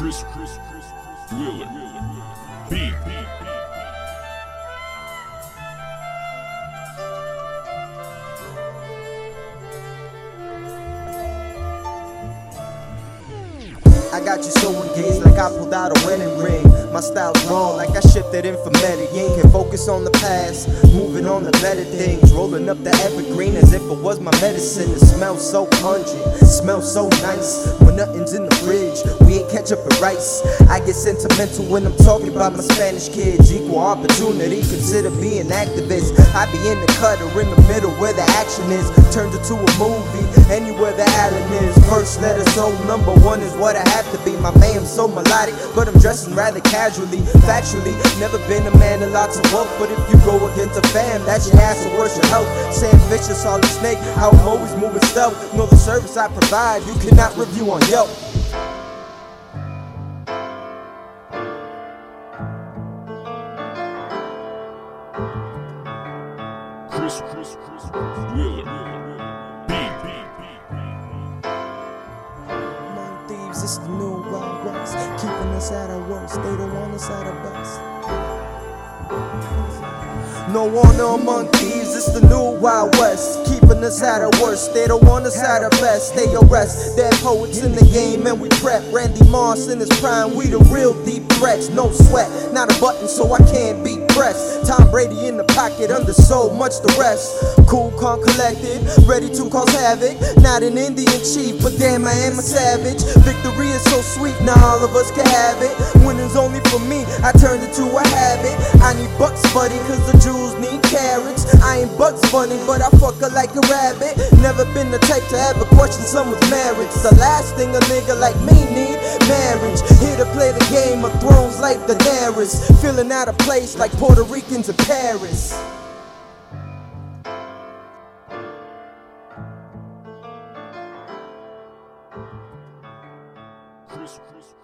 Chris, Chris, Chris, Wheeler. B. I got you so engaged like I pulled out a wedding ring. My style's wrong, like I shifted in from Medellin. Can focus on the past, moving on to better things. Rolling up the evergreen as if it was my medicine. It smells so pungent, smells so nice. When nothing's in the ketchup and rice. I get sentimental when I'm talking about my Spanish kids. Equal opportunity, consider being activist. I be in the cut or in the middle where the action is. Turned into a movie, anywhere the Allen is. First letter, so number one is what I have to be. My man, so melodic, but I'm dressing rather casually. Factually, never been a man of lots of wealth, but if you go against a fam, that's your ass to worse your health. Sam Fisher, solid snake, how I'm always moving stealth. Know the service I provide, you cannot review on Yelp. Chris, Chris, Chris. B. Among thieves, it's the new Wild West. Keeping us at our worst, they don't want us at our best. No honor among thieves, it's the new Wild West. Keeping us at our worst, they don't want us at our best. They arrest dead poets in the game and we prep. Randy Moss in his prime, we the real deep threats. No sweat, not a button, so I can't be pressed. Tom Brady in the pocket, under so much the rest. Cool, calm, collected, ready to cause havoc. Not an Indian chief, but damn, I am a savage. Victory is so sweet, now all of us can have it. Winning's only for me, I turned it to a habit. I need bucks, buddy, cause the Jews need carrots. I ain't Bugs Bunny, but I fuck her like a rabbit. Never been the type to ever question someone's marriage. The last thing a nigga like me need, marriage. Paris, feeling out of place like Puerto Ricans in Paris. Chris, Chris.